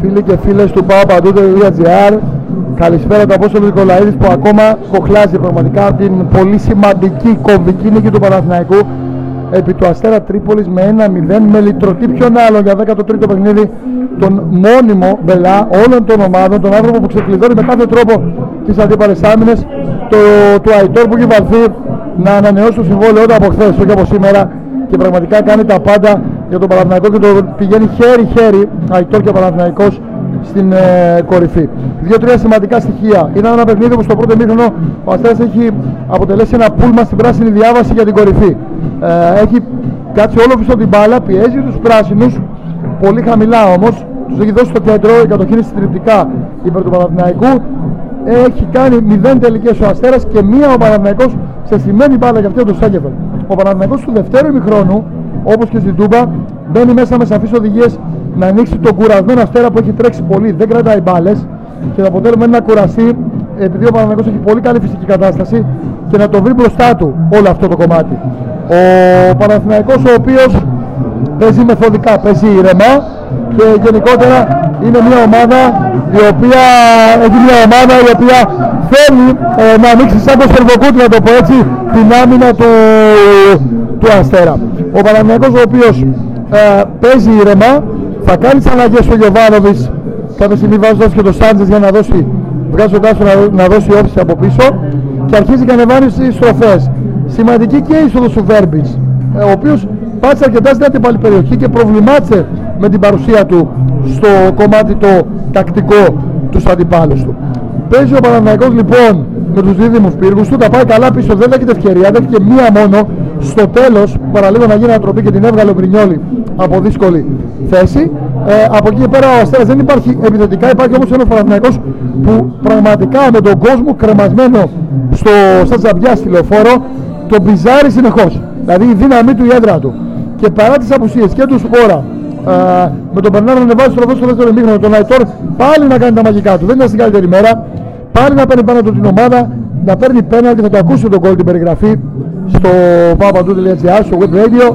φίλοι και φίλες του paopαντού.gr Καλησπέρα του Απόστολου Νικολαίδης που ακόμα κοχλάζει πραγματικά την πολύ σημαντική κομβική νίκη του Παναθηναϊκού επί του Αστέρα Τρίπολης με 1-0 με λυτρωτή ποιον άλλο για 13ο παιχνίδι τον μόνιμο μπελά όλων των ομάδων, τον άνθρωπο που ξεκλειδώνει με κάθε τρόπο τις αντίπαλες άμυνες το, του Αϊτόρ που έχει βαλθεί να ανανεώσει το συμβόλαιο όταν από χθες, όχι από σήμερα και πραγματικά κάνει τα πάντα για τον Παναθηναϊκό και το πηγαίνει χέρι-χέρι Αϊτόρ και Παναθηναϊκός στην ε, κορυφή. Δύο-τρία σημαντικά στοιχεία. Ήταν ένα παιχνίδι που στο πρώτο μήχρονο ο Αστέρας έχει αποτελέσει ένα πούλμα στην πράσινη διάβαση για την κορυφή. Ε, έχει κάτσει όλο πίσω την μπάλα, πιέζει τους πράσινους, πολύ χαμηλά όμως, τους έχει δώσει το κέντρο, η κατοχή συντριπτικά υπέρ του Παναθηναϊκού. Έχει κάνει 0 τελικές ο Αστέρας και μία ο Παναθηναϊκός σε σημαίνει μπάλα για αυτό το Σάκεφελ. Ο Παναθηναϊκός του δευτέρου ημιχρόνου, όπως και στην Τούμπα, μπαίνει μέσα με σαφείς οδηγίες να ανοίξει τον κουρασμένο αστέρα που έχει τρέξει πολύ, δεν κρατάει μπάλες και να αποτέλουμε ένα κουραστή επειδή ο Παναγενικό έχει πολύ καλή φυσική κατάσταση και να το βρει μπροστά του όλο αυτό το κομμάτι. Ο Παναθηναϊκός ο οποίος παίζει μεθοδικά, παίζει ηρεμά και γενικότερα είναι μια ομάδα η οποία έχει μια ομάδα η οποία θέλει ε, να ανοίξει σαν το σερβοκούτι να το πω έτσι την άμυνα του, του Αστέρα. Ο Παναθηναϊκός ο οποίος ε, παίζει ηρεμά θα κάνει τις αλλαγές ο Γιωβάνοβιτς κάποια στιγμή βάζοντα και το Σάντζες για να δώσει, βγάζοντά να, να δώσει όφηση από πίσω και αρχίζει και ανεβάνει στις στροφές. Σημαντική και η είσοδος του Βέρμπιτς, ε, ο οποίος πάτησε αρκετά στην αντίπαλη περιοχή και προβλημάτισε με την παρουσία του στο κομμάτι το τακτικό τους αντιπάλους του. Παίζει ο Παναναναϊκός λοιπόν με τους δίδυμους πύργους του, τα πάει καλά πίσω, δεν δέχεται ευκαιρία, δέχεται μία μόνο στο τέλος, παραλίγο να γίνει ανατροπή και την έβγαλε ο Γκρινιόλη από δύσκολη θέση. Ε, από εκεί και πέρα ο Αστέρας δεν υπάρχει επιθετικά, υπάρχει όμως ένας Παναθηναϊκός που πραγματικά με τον κόσμο κρεμασμένο στο, στα τζαμπιά στη λεωφόρο τον πιζάρει συνεχώς. Δηλαδή η δύναμή του η έδρα του. Και παρά τις απουσίες και του Σπόρα ε, με τον Περνάρο να ανεβάζει στο στο δεύτερο μήχρονο, τον Αϊτόρ πάλι να κάνει τα μαγικά του. Δεν ήταν στην καλύτερη μέρα. Πάλι να παίρνει πάνω του την ομάδα, να παίρνει πέναλτι, θα το ακούσετε τον κόλ την περιγραφή στο papadou.gr, στο web radio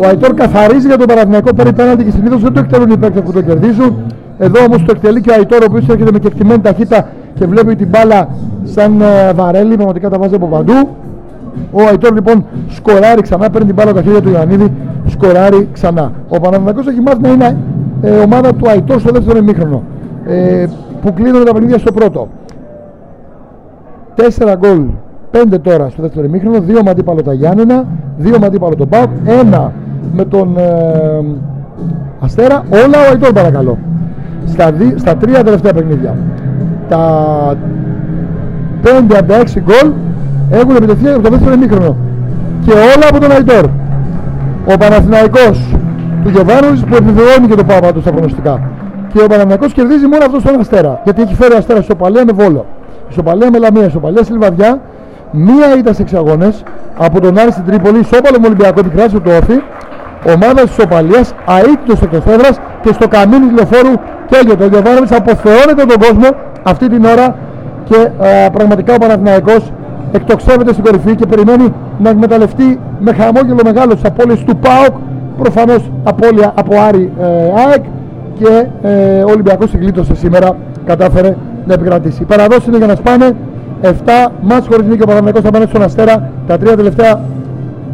ο Αϊτόρ καθαρίζει για τον Παναθηναϊκό περί πέναλτι και συνήθως δεν το εκτελούν οι παίκτες που το κερδίζουν. Εδώ όμως το εκτελεί και ο Αϊτόρ ο οποίος έρχεται με κεκτημένη ταχύτητα και βλέπει την μπάλα σαν ε, βαρέλι, πραγματικά τα βάζει από παντού. Ο Αϊτόρ λοιπόν σκοράρει ξανά, παίρνει την μπάλα τα χέρια του Ιωαννίδη, σκοράρει ξανά. Ο Παναθηναϊκός έχει μάθει να είναι ε, ομάδα του Αϊτόρ στο δεύτερο ημίχρονο. Ε, που κλείνουν τα παιχνίδια στο πρώτο. Τέσσερα γκολ, πέντε τώρα στο δεύτερο ημίχρονο, δύο με αντίπαλο τα Γιάννενα, δύο με αντίπαλο τον Πάου, ένα με τον ε, Αστέρα, όλα ο Αϊτόρ παρακαλώ. Στα, δι, στα τρία τελευταία παιχνίδια. Τα 5 από τα 6 γκολ έχουν επιτευχθεί από το δεύτερο ημίχρονο. Και όλα από τον Αϊτόρ. Ο Παναθηναϊκός του Γεβάνοβης που επιβεβαιώνει και το πάω του στα προγνωστικά. Και ο Παναθηναϊκός κερδίζει μόνο αυτό στον Αστέρα. Γιατί έχει φέρει ο Αστέρα παλαιό με βόλο. Ισοπαλία με λαμία, ισοπαλία στη Λιβαδιά. Μία ήταν σε εξαγώνες από τον Άρη στην Τρίπολη, ισόπαλο με Ολυμπιακό επικράτησε το όφι ομάδα της Οπαλία, αίτητος εκτός έδρας και στο καμίνι τηλεφόρου καίγεται. Ο Διαβάροβιτ αποθεώνεται τον κόσμο αυτή την ώρα και ε, πραγματικά ο Παναθηναϊκός εκτοξεύεται στην κορυφή και περιμένει να εκμεταλλευτεί με χαμόγελο μεγάλο τις απώλειες του ΠΑΟΚ. Προφανώς απώλεια από Άρη ε, ΑΕΚ και ε, ο Ολυμπιακό γλίτωσε σήμερα, κατάφερε να επικρατήσει. Οι παραδόσει είναι για να σπάνε 7 μάτς χωρίς νίκη ο Παναθηναϊκός θα πάνε στον Αστέρα τα τρία τελευταία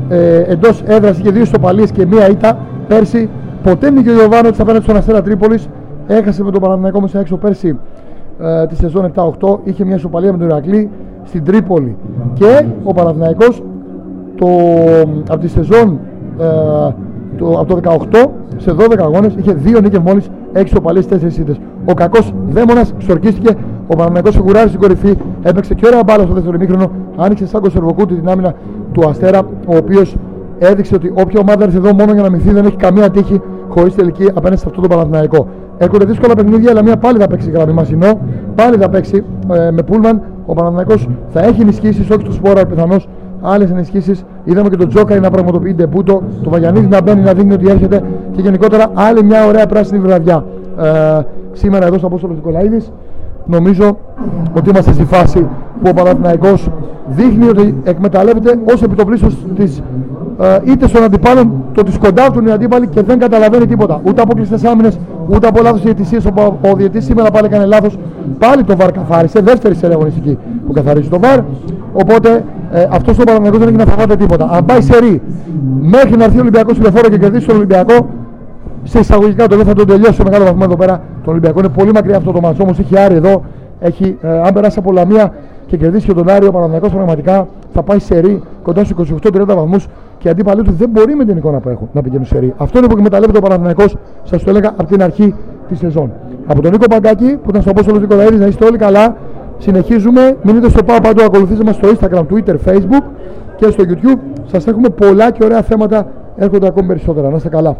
ε, εντός έδρας και δύο σοπαλίε και μία ήττα πέρσι. Ποτέ νίκη ο Ιωβάνοβιτς απέναντι στον Αστέρα Τρίπολης. Έχασε με τον Παναθηναϊκό μέσα έξω πέρσι ε, τη σεζόν 7-8. Είχε μια σοπαλία με τον Ηρακλή στην Τρίπολη. Και ο Παναθηναϊκός το, από τη σεζόν ε, το, από το 18 σε 12 αγώνες είχε δύο νίκες μόλις, 6 σοπαλίε, 4 ήττες. Ο κακός δαίμονας σορκίστηκε ο Παναγενικό φιγουράρει στην κορυφή, έπαιξε και ωραία μπάλα στο δεύτερο μήχρονο, άνοιξε σαν κοσερβοκούτι την άμυνα του Αστέρα, ο οποίος έδειξε ότι όποια ομάδα έρθει εδώ μόνο για να μυθεί δεν έχει καμία τύχη χωρίς τελική απέναντι σε αυτό το Παναθηναϊκό. Έρχονται δύσκολα παιχνίδια, αλλά μία πάλι θα παίξει γραμμή Μασινό, πάλι θα παίξει ε, με Πούλμαν. Ο Παναθηναϊκός θα έχει ενισχύσεις, όχι του Σπόρα πιθανώς, άλλες ενισχύσεις. Είδαμε και τον Τζόκαρη να πραγματοποιεί ντεπούτο, το Βαγιανίδης να μπαίνει να δείχνει ότι έρχεται και γενικότερα άλλη μια ωραία πράσινη βραδιά. Ε, σήμερα εδώ στο Απόστολος Νικολαίδης νομίζω ότι είμαστε στη φάση που ο Παναθηναϊκός δείχνει ότι εκμεταλλεύεται ως επιτοπλίστος της ε, είτε στον αντιπάλων το ότι σκοντάφτουν οι αντίπαλοι και δεν καταλαβαίνει τίποτα. Ούτε από κλειστές άμυνες, ούτε από λάθος διαιτησίες. Ο, ο διαιτή σήμερα πάλι έκανε λάθος. Πάλι το βαρ καθάρισε. Δεύτερη σε αγωνιστική που καθαρίζει το βαρ. Οπότε ε, αυτό ο Παναγενικό δεν έχει να φοβάται τίποτα. Αν πάει σε ρί μέχρι να έρθει ο Ολυμπιακός τηλεφόρο και κερδίσει τον Ολυμπιακό, σε εισαγωγικά το λέω θα τον τελειώσει σε μεγάλο βαθμό εδώ πέρα. Το Ολυμπιακό είναι πολύ μακριά αυτό το μάτσο. Όμως έχει άρει εδώ. Έχει, ε, αν περάσει από Λαμία και κερδίσει και τον Άριο, ο Παναγενικό πραγματικά θα πάει σε ρί κοντά στους 28-30 βαθμούς και οι αντίπαλοι του δεν μπορεί με την εικόνα που έχουν να πηγαίνουν σε ρί. Αυτό είναι που εκμεταλλεύεται ο Παναγενικό, σας το έλεγα από την αρχή της σεζόν. Από τον Νίκο Παγκάκη που ήταν στο Απόστολος Νικολαίδης, να είστε όλοι καλά. Συνεχίζουμε. Μείνετε στο Πάο Παντού. Ακολουθήστε μας στο Instagram, Twitter, Facebook και στο YouTube. Σας έχουμε πολλά και ωραία θέματα. Έρχονται ακόμη περισσότερα. Να είστε καλά.